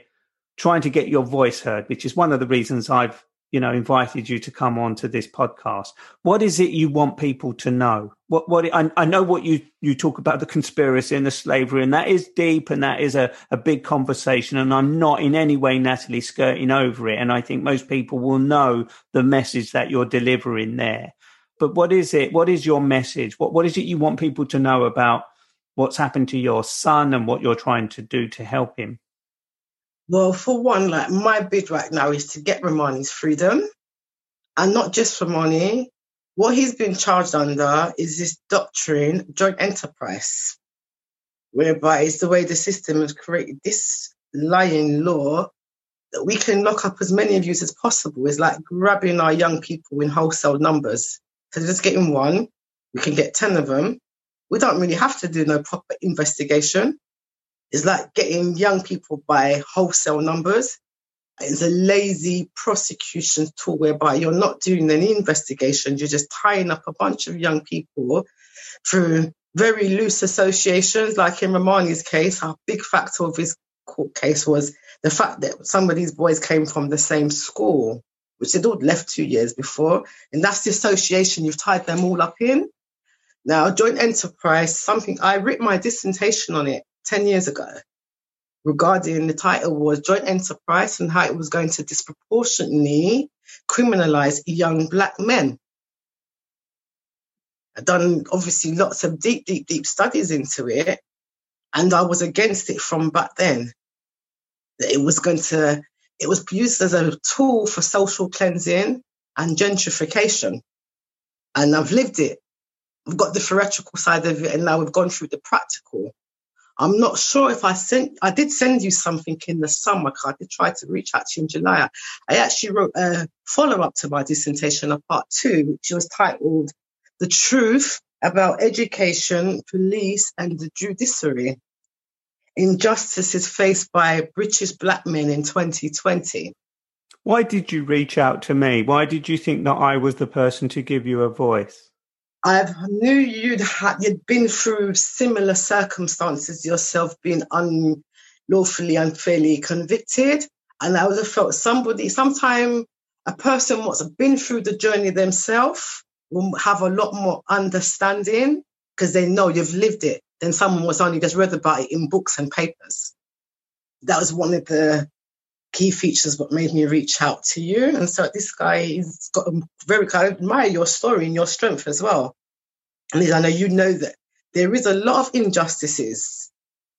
Speaker 2: trying to get your voice heard, which is one of the reasons I've, you know, invited you to come on to this podcast. What is it you want people to know? What, what, I, I know what you, you talk about the conspiracy and the slavery, and that is deep and that is a, a big conversation. And I'm not in any way, Natalie, skirting over it. And I think most people will know the message that you're delivering there but what is it? What is your message? What what is it you want people to know about what's happened to your son and what you're trying to do to help him?
Speaker 3: Well, for one, like my bid right now is to get Ramani's freedom, and not just Ramani. What he's been charged under is this doctrine, joint enterprise, whereby it's the way the system has created this lying law that we can lock up as many of you as possible. Is like grabbing our young people in wholesale numbers so just getting one, we can get 10 of them. We don't really have to do no proper investigation. It's like getting young people by wholesale numbers. It's a lazy prosecution tool whereby you're not doing any investigation. You're just tying up a bunch of young people through very loose associations. Like in Romani's case, a big factor of his court case was the fact that some of these boys came from the same school, which they'd all left two years before. And that's the association you've tied them all up in. Now, joint enterprise, something I wrote my dissertation on it 10 years ago regarding the title was Joint Enterprise and how it was going to disproportionately criminalize young black men. I've done obviously lots of deep, deep, deep studies into it, and I was against it from back then. That it was going to, it was used as a tool for social cleansing and gentrification. And I've lived it. We've got the theoretical side of it, and now we've gone through the practical. I'm not sure if I sent, I did send you something in the summer. because I did try to reach out to you in July. I actually wrote a follow up to my dissertation of part two, which was titled The Truth About Education, Police and the Judiciary Injustices Faced by British Black Men in 2020.
Speaker 2: Why did you reach out to me? Why did you think that I was the person to give you a voice?
Speaker 3: I knew you'd had you'd been through similar circumstances yourself, being unlawfully, unfairly convicted, and I would have felt somebody, sometime a person what's been through the journey themselves will have a lot more understanding because they know you've lived it than someone was only just read about it in books and papers. That was one of the key features what made me reach out to you. And so this guy has got a very, I admire your story and your strength as well. And I know you know that there is a lot of injustices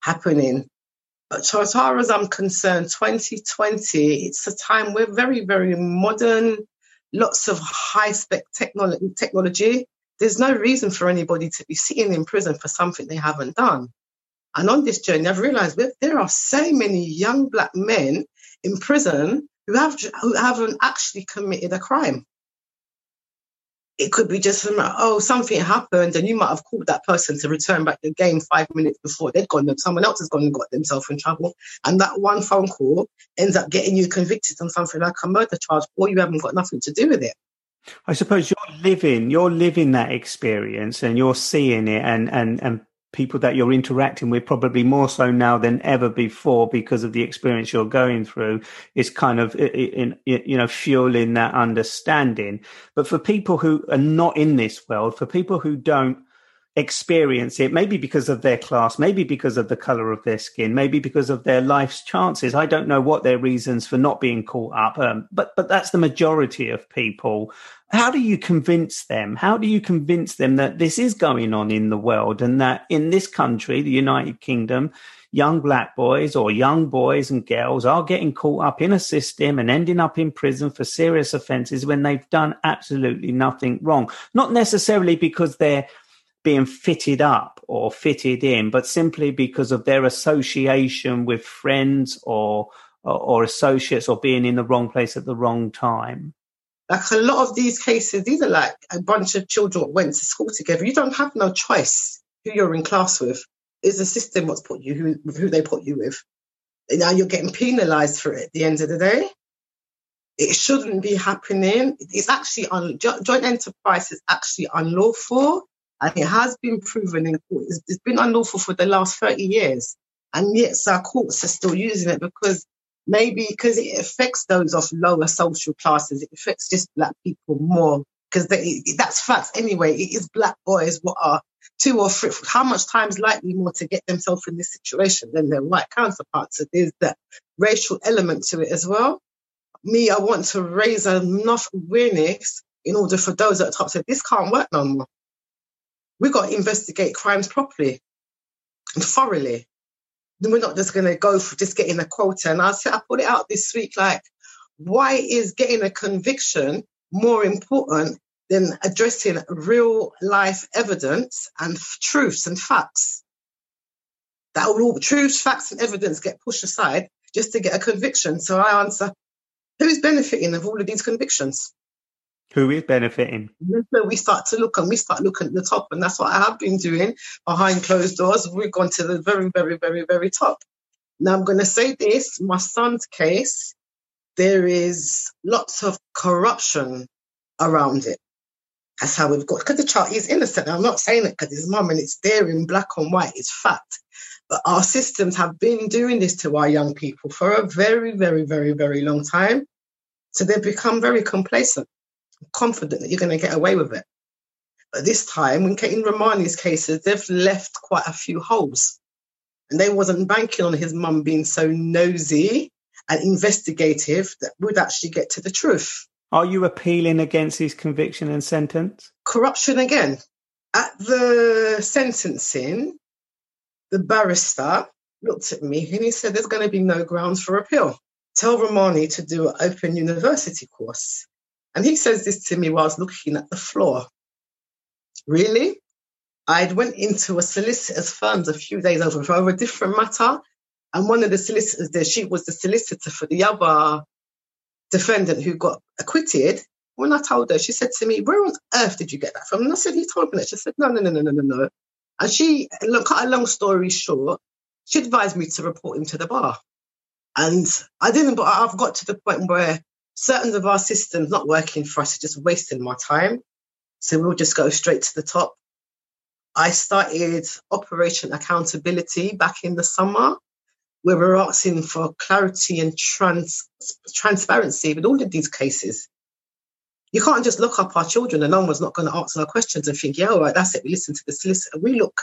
Speaker 3: happening. But as far as I'm concerned, 2020, it's a time we're very, very modern, lots of high spec technology. There's no reason for anybody to be sitting in prison for something they haven't done. And on this journey, I've realized there are so many young black men in prison who have who haven't actually committed a crime. It could be just oh something happened and you might have called that person to return back the game five minutes before they'd gone someone else has gone and got themselves in trouble and that one phone call ends up getting you convicted on something like a murder charge or you haven't got nothing to do with it.
Speaker 2: I suppose you're living you're living that experience and you're seeing it and and and people that you're interacting with probably more so now than ever before because of the experience you're going through is kind of in, you know fueling that understanding. But for people who are not in this world for people who don't experience it maybe because of their class maybe because of the color of their skin maybe because of their life's chances i don't know what their reasons for not being caught up um, but but that's the majority of people how do you convince them? How do you convince them that this is going on in the world and that in this country, the United Kingdom, young black boys or young boys and girls are getting caught up in a system and ending up in prison for serious offenses when they've done absolutely nothing wrong? Not necessarily because they're being fitted up or fitted in, but simply because of their association with friends or, or, associates or being in the wrong place at the wrong time.
Speaker 3: Like a lot of these cases, these are like a bunch of children went to school together. You don't have no choice who you're in class with. It's the system what's put you who who they put you with. And now you're getting penalised for it at the end of the day. It shouldn't be happening. It's actually on joint enterprise is actually unlawful, and it has been proven in court. It's, it's been unlawful for the last thirty years, and yet our courts are still using it because maybe because it affects those of lower social classes, it affects just black people more because that's facts anyway. It is black boys what are two or three, how much times likely more to get themselves in this situation than their white counterparts. So there's that racial element to it as well. Me, I want to raise enough awareness in order for those at the top to say this can't work no more. We've got to investigate crimes properly and thoroughly we're not just going to go for just getting a quota. And I said, I put it out this week, like, why is getting a conviction more important than addressing real life evidence and f- truths and facts? That all truths, facts, and evidence get pushed aside just to get a conviction. So I answer, who's benefiting of all of these convictions?
Speaker 2: Who is benefiting.
Speaker 3: So we start to look and we start looking at the top, and that's what I have been doing behind closed doors. We've gone to the very, very, very, very top. Now I'm going to say this: my son's case, there is lots of corruption around it. That's how we've got, because the child is innocent. I'm not saying it because his mum and it's there in black and white, it's fact. But our systems have been doing this to our young people for a very, very, very, very long time. So they've become very complacent, confident that you're going to get away with it. But this time, in, in Romani's cases, they've left quite a few holes. And they wasn't banking on his mum being so nosy and investigative that would actually get to the truth.
Speaker 2: Are you appealing against his conviction and sentence?
Speaker 3: Corruption again. At the sentencing, the barrister looked at me and he said, There's going to be no grounds for appeal. Tell Romani to do an open university course. And he says this to me while I was looking at the floor. Really? I'd went into a solicitor's firm a few days over for a different matter. And one of the solicitors there, she was the solicitor for the other defendant who got acquitted. When I told her, she said to me, Where on earth did you get that from? And I said, You told me that. She said, No, no, no, no, no, no, no. And she, look, cut a long story short, she advised me to report him to the bar. And I didn't, but I've got to the point where certain of our systems not working for us are just wasting my time. So we'll just go straight to the top. I started Operation Accountability back in the summer, where we're asking for clarity and trans- transparency with all of these cases. You can't just look up our children and no one's not going to answer our questions and think, yeah, all right, that's it. We listen to the solicitor. We look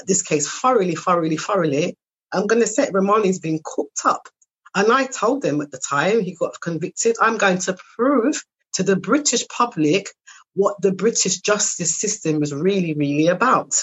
Speaker 3: at this case thoroughly, thoroughly, thoroughly. I'm going to say Romani's been cooked up. And I told him at the time he got convicted, I'm going to prove to the British public what the British justice system is really, really about.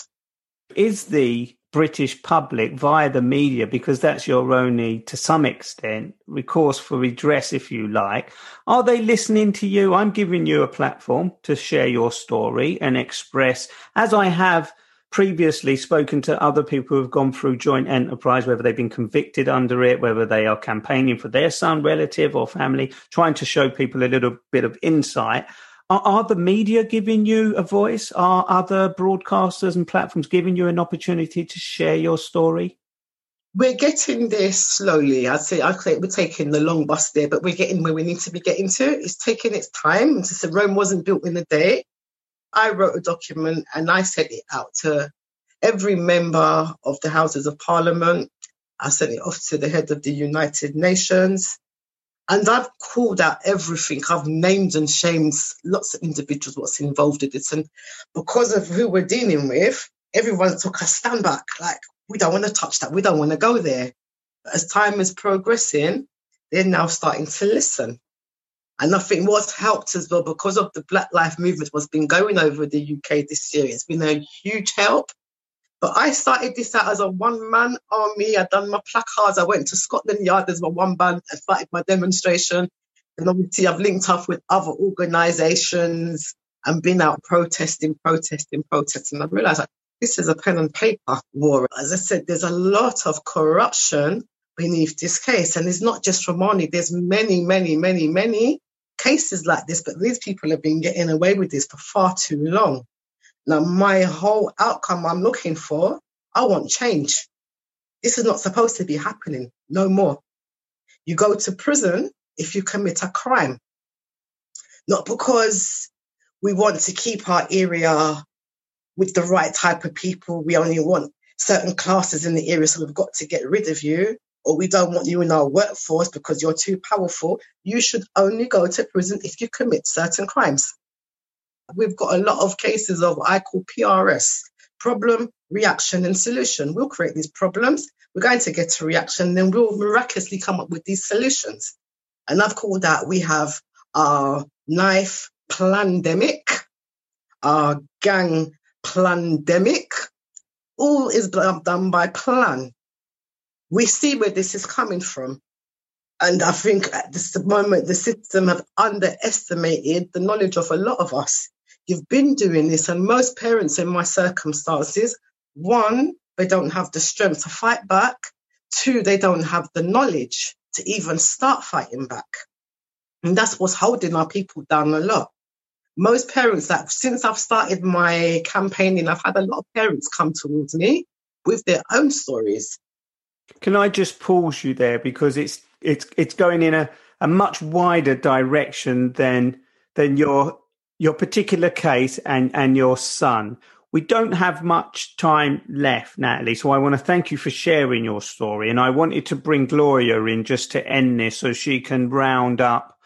Speaker 2: Is the British public via the media, because that's your only, to some extent, recourse for redress, if you like. Are they listening to you? I'm giving you a platform to share your story and express, as I have previously spoken to other people who have gone through joint enterprise, whether they've been convicted under it, whether they are campaigning for their son, relative, or family, trying to show people a little bit of insight. Are, are, the media giving you a voice? Are other broadcasters and platforms giving you an opportunity to share your story?
Speaker 3: We're getting there slowly. I'd say I think we're taking the long bus there, but we're getting where we need to be getting to. It's taking its time. Rome wasn't built in a day. I wrote a document and I sent it out to every member of the Houses of Parliament. I sent it off to the head of the United Nations. And I've called out everything. I've named and shamed lots of individuals what's involved in this. And because of who we're dealing with, everyone took a stand back. Like, we don't want to touch that. We don't want to go there. But as time is progressing, they're now starting to listen. And I think what's helped as well, because of the Black Life Movement, what's been going over the UK this year, it's been a huge help. But I started this out as a one man army. I done my placards. I went to Scotland Yard as my one band. I started my demonstration. And obviously, I've linked up with other organizations and been out protesting, protesting, protesting. And I realized like, this is a pen and paper war. As I said, there's a lot of corruption beneath this case. And it's not just Romani, there's many, many, many, many cases like this, but these people have been getting away with this for far too long. Now, my whole outcome I'm looking for, I want change. This is not supposed to be happening. No more. You go to prison if you commit a crime. Not because we want to keep our area with the right type of people. We only want certain classes in the area, so we've got to get rid of you, or we don't want you in our workforce because you're too powerful. You should only go to prison if you commit certain crimes. We've got a lot of cases of what I call PRS problem, reaction, and solution. We'll create these problems. We're going to get a reaction, then we'll miraculously come up with these solutions. And I've called that we have our knife pandemic, our gang pandemic. All is done by plan. We see where this is coming from. And I think at this moment, the system have underestimated the knowledge of a lot of us. You've been doing this, and most parents in my circumstances, one, they don't have the strength to fight back. Two, they don't have the knowledge to even start fighting back. And that's what's holding our people down a lot. Most parents that since I've started my campaigning, I've had a lot of parents come towards me with their own stories.
Speaker 2: Can I just pause you there because it's it's it's going in a a much wider direction than than your your particular case and and your son. We don't have much time left, Natalie. So I want to thank you for sharing your story. And I wanted to bring Gloria in just to end this so she can round up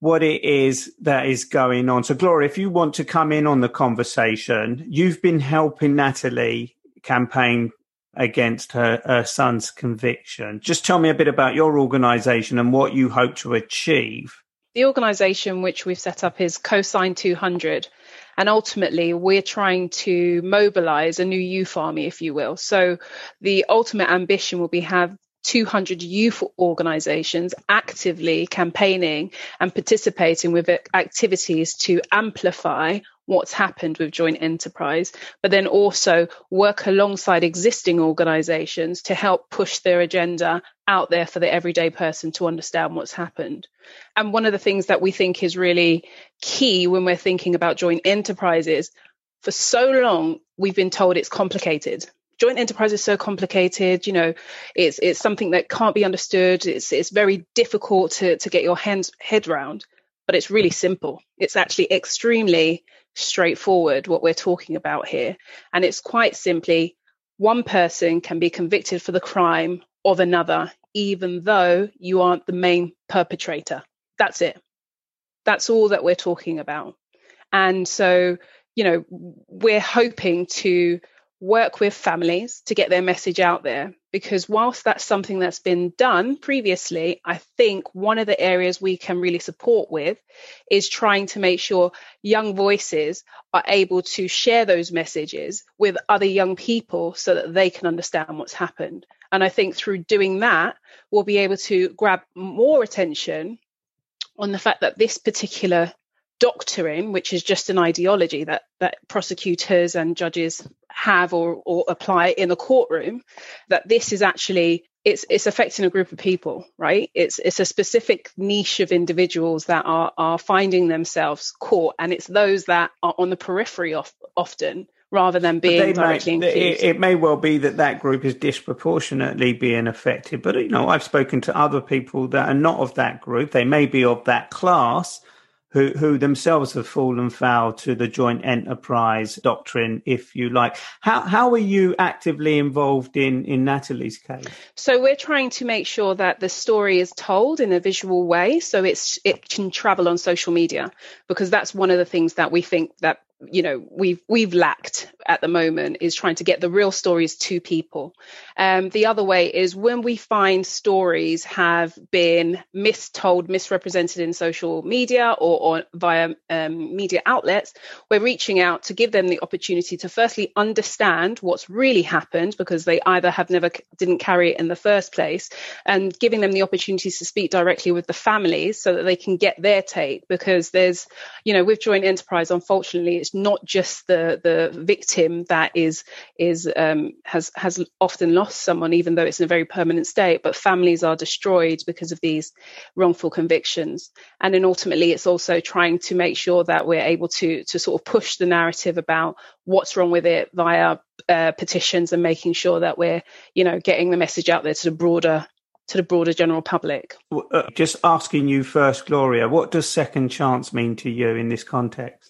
Speaker 2: what it is that is going on. So, Gloria, if you want to come in on the conversation, you've been helping Natalie campaign against her, her son's conviction. Just tell me a bit about your organisation and what you hope to achieve.
Speaker 4: The organisation which we've set up is Cosign 200. And ultimately, we're trying to mobilize a new youth army, if you will. So the ultimate ambition will be have 200 youth organizations actively campaigning and participating with activities to amplify what's happened with joint enterprise, but then also work alongside existing organizations to help push their agenda out there for the everyday person to understand what's happened. And one of the things that we think is really key when we're thinking about joint enterprises, for so long, we've been told it's complicated. Joint enterprise is so complicated you know it's it's something that can't be understood. It's it's very difficult to to get your hands head round but it's really simple. It's actually extremely straightforward what we're talking about here. And it's quite simply one person can be convicted for the crime of another even though you aren't the main perpetrator. That's it. That's all that we're talking about. And so you know we're hoping to work with families to get their message out there. Because whilst that's something that's been done previously i think one of the areas we can really support with is trying to make sure young voices are able to share those messages with other young people so that they can understand what's happened. And i think through doing that we'll be able to grab more attention on the fact that this particular doctrine, which is just an ideology that that prosecutors and judges have or, or apply in the courtroom, that this is actually it's it's affecting a group of people, right? It's it's a specific niche of individuals that are are finding themselves caught, and it's those that are on the periphery of, often rather than being directly
Speaker 2: may, it, it, may well be that that group is disproportionately being affected. But you know i've spoken to other people that are not of that group. They may be of that class who, who themselves have fallen foul to the joint enterprise doctrine, if you like. How, how are you actively involved in, in Natalie's case?
Speaker 4: So we're trying to make sure that the story is told in a visual way so it's, it can travel on social media because that's one of the things that we think that you know we've we've lacked at the moment is trying to get the real stories to people. Um, the other way is when we find stories have been mistold misrepresented in social media or, or via um, media outlets we're reaching out to give them the opportunity to firstly understand what's really happened because they either have never didn't carry it in the first place and giving them the opportunities to speak directly with the families so that they can get their take because there's you know with joint enterprise unfortunately it's not just the the victim that is is um, has has often lost someone, even though it's in a very permanent state. But families are destroyed because of these wrongful convictions, and then ultimately, it's also trying to make sure that we're able to to sort of push the narrative about what's wrong with it via uh, petitions and making sure that we're you know getting the message out there to the broader to the broader general public.
Speaker 2: Uh, just asking you first, Gloria, what does second chance mean to you in this context?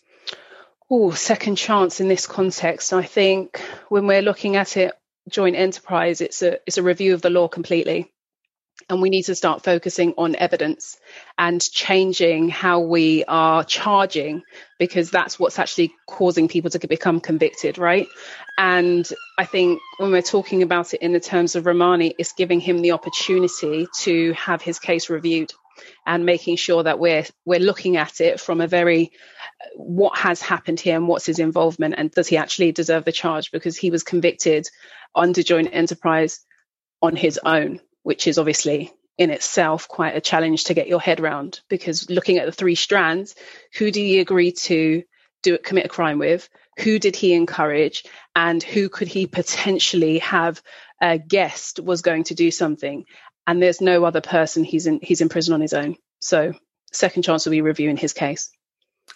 Speaker 4: Oh, second chance in this context. I think when we're looking at it, joint enterprise, it's a it's a review of the law completely. And we need to start focusing on evidence and changing how we are charging because that's what's actually causing people to become convicted, right? And I think when we're talking about it in the terms of Romani, it's giving him the opportunity to have his case reviewed and making sure that we're we're looking at it from a very what has happened here and what's his involvement and does he actually deserve the charge? Because he was convicted under joint enterprise on his own which is obviously in itself quite a challenge to get your head around because looking at the three strands who did he agree to do it commit a crime with? Who did he encourage? And who could he potentially have uh, guessed was going to do something? And there's no other person he's in he's in prison on his own. So second chance will be reviewing his case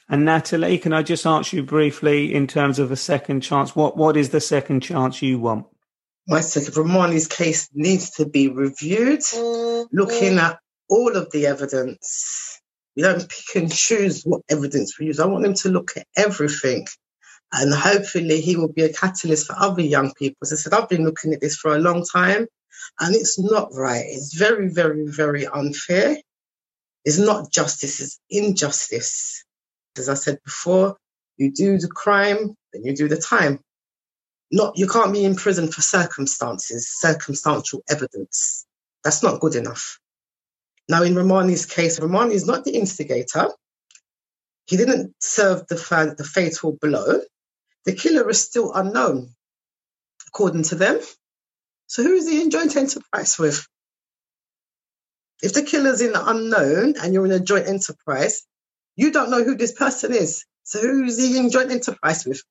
Speaker 2: and Natalie, can I just ask you briefly in terms of a second chance? What what is the second chance you want?
Speaker 3: My second Romani's case needs to be reviewed, mm-hmm. looking at all of the evidence. We don't pick and choose what evidence we use. I want them to look at everything. And hopefully he will be a catalyst for other young people. As I said, I've been looking at this for a long time and it's not right. It's very, very, very unfair. It's not justice, it's injustice. As I said before, you do the crime, then you do the time. Not you can't be in prison for circumstances, circumstantial evidence. That's not good enough. Now, in Romani's case, Romani is not the instigator. He didn't serve the, the fatal blow. The killer is still unknown, according to them. So, who is he in joint enterprise with? If the killer's in the unknown and you're in a joint enterprise, you don't know who this person is. So, who's he in joint enterprise with?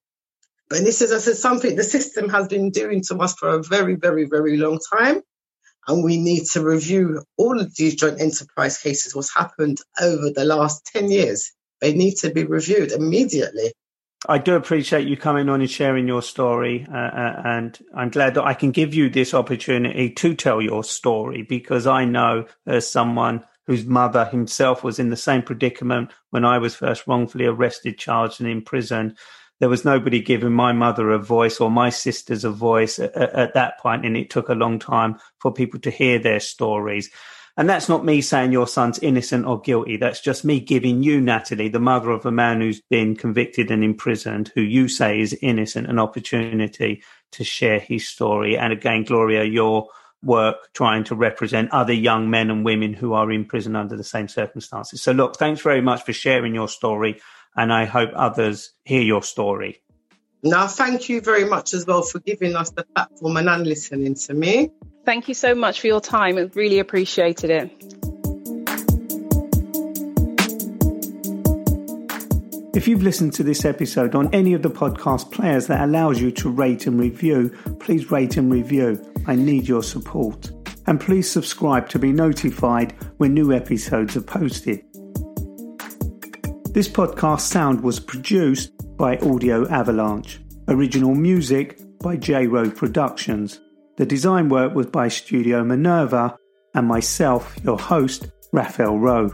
Speaker 3: But this is, I said, something the system has been doing to us for a very, very, very long time and we need to review all of these joint enterprise cases, what's happened over the last 10 years. They need to be reviewed immediately.
Speaker 2: I do appreciate you coming on and sharing your story. Uh, uh, and I'm glad that I can give you this opportunity to tell your story because I know as someone whose mother himself was in the same predicament when I was first wrongfully arrested, charged, and imprisoned there was nobody giving my mother a voice or my sisters a voice at, at, that point, and it took a long time for people to hear their stories. And that's not me saying your son's innocent or guilty. That's just me giving you, Natalie, the mother of a man who's been convicted and imprisoned, who you say is innocent, an opportunity to share his story. And again, Gloria, your work trying to represent other young men and women who are in prison under the same circumstances. So, look, thanks very much for sharing your story and I hope others hear your story.
Speaker 3: Now, thank you very much as well for giving us the platform and listening to me.
Speaker 4: Thank you so much for your time. I really appreciated it.
Speaker 2: If you've listened to this episode on any of the podcast players that allows you to rate and review, please rate and review. I need your support. And please subscribe to be notified when new episodes are posted. This podcast sound was produced by Audio Avalanche. Original music by J Row Productions. The design work was by Studio Minerva and myself, your host, Raphael Rowe.